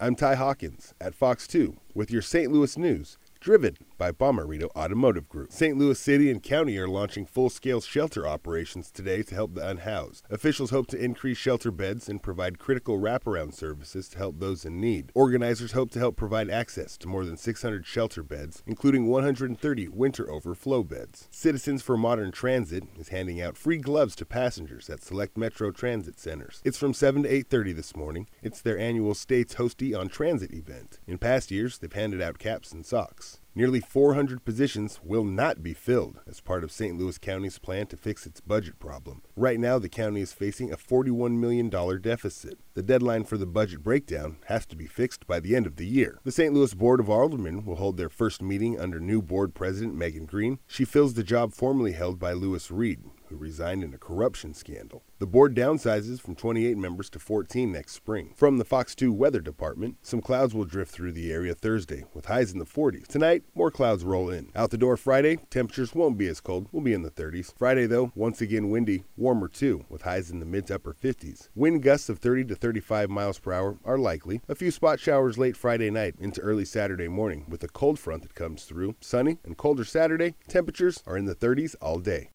I'm Ty Hawkins at Fox 2 with your St. Louis news, driven by Bomarito Automotive Group. St. Louis City and County are launching full scale shelter operations today to help the unhoused. Officials hope to increase shelter beds and provide critical wraparound services to help those in need. Organizers hope to help provide access to more than 600 shelter beds, including 130 winter overflow beds. Citizens for Modern Transit is handing out free gloves to passengers at select Metro Transit centers. It's from 7 to 8:30 this morning. It's their annual Stay Toasty on Transit event. In past years, they've handed out caps and socks. Nearly 400 positions will not be filled as part of St. Louis County's plan to fix its budget problem. Right now, the county is facing a $41 million deficit. The deadline for the budget breakdown has to be fixed by the end of the year. The St. Louis Board of Aldermen will hold their first meeting under new board president Megan Green. She fills the job formerly held by Lewis Reed, who resigned in a corruption scandal. The board downsizes from 28 members to 14 next spring. From the Fox 2 Weather Department, some clouds will drift through the area Thursday with highs in the 40s. Tonight, more clouds roll in. Out the door Friday, temperatures won't be as cold, we'll be in the 30s. Friday, though, once again windy, warmer too, with highs in the mid to upper 50s. Wind gusts of 30 to 35 miles per hour are likely. A few spot showers late Friday night into early Saturday morning with a cold front that comes through. Sunny and colder Saturday, temperatures are in the 30s all day.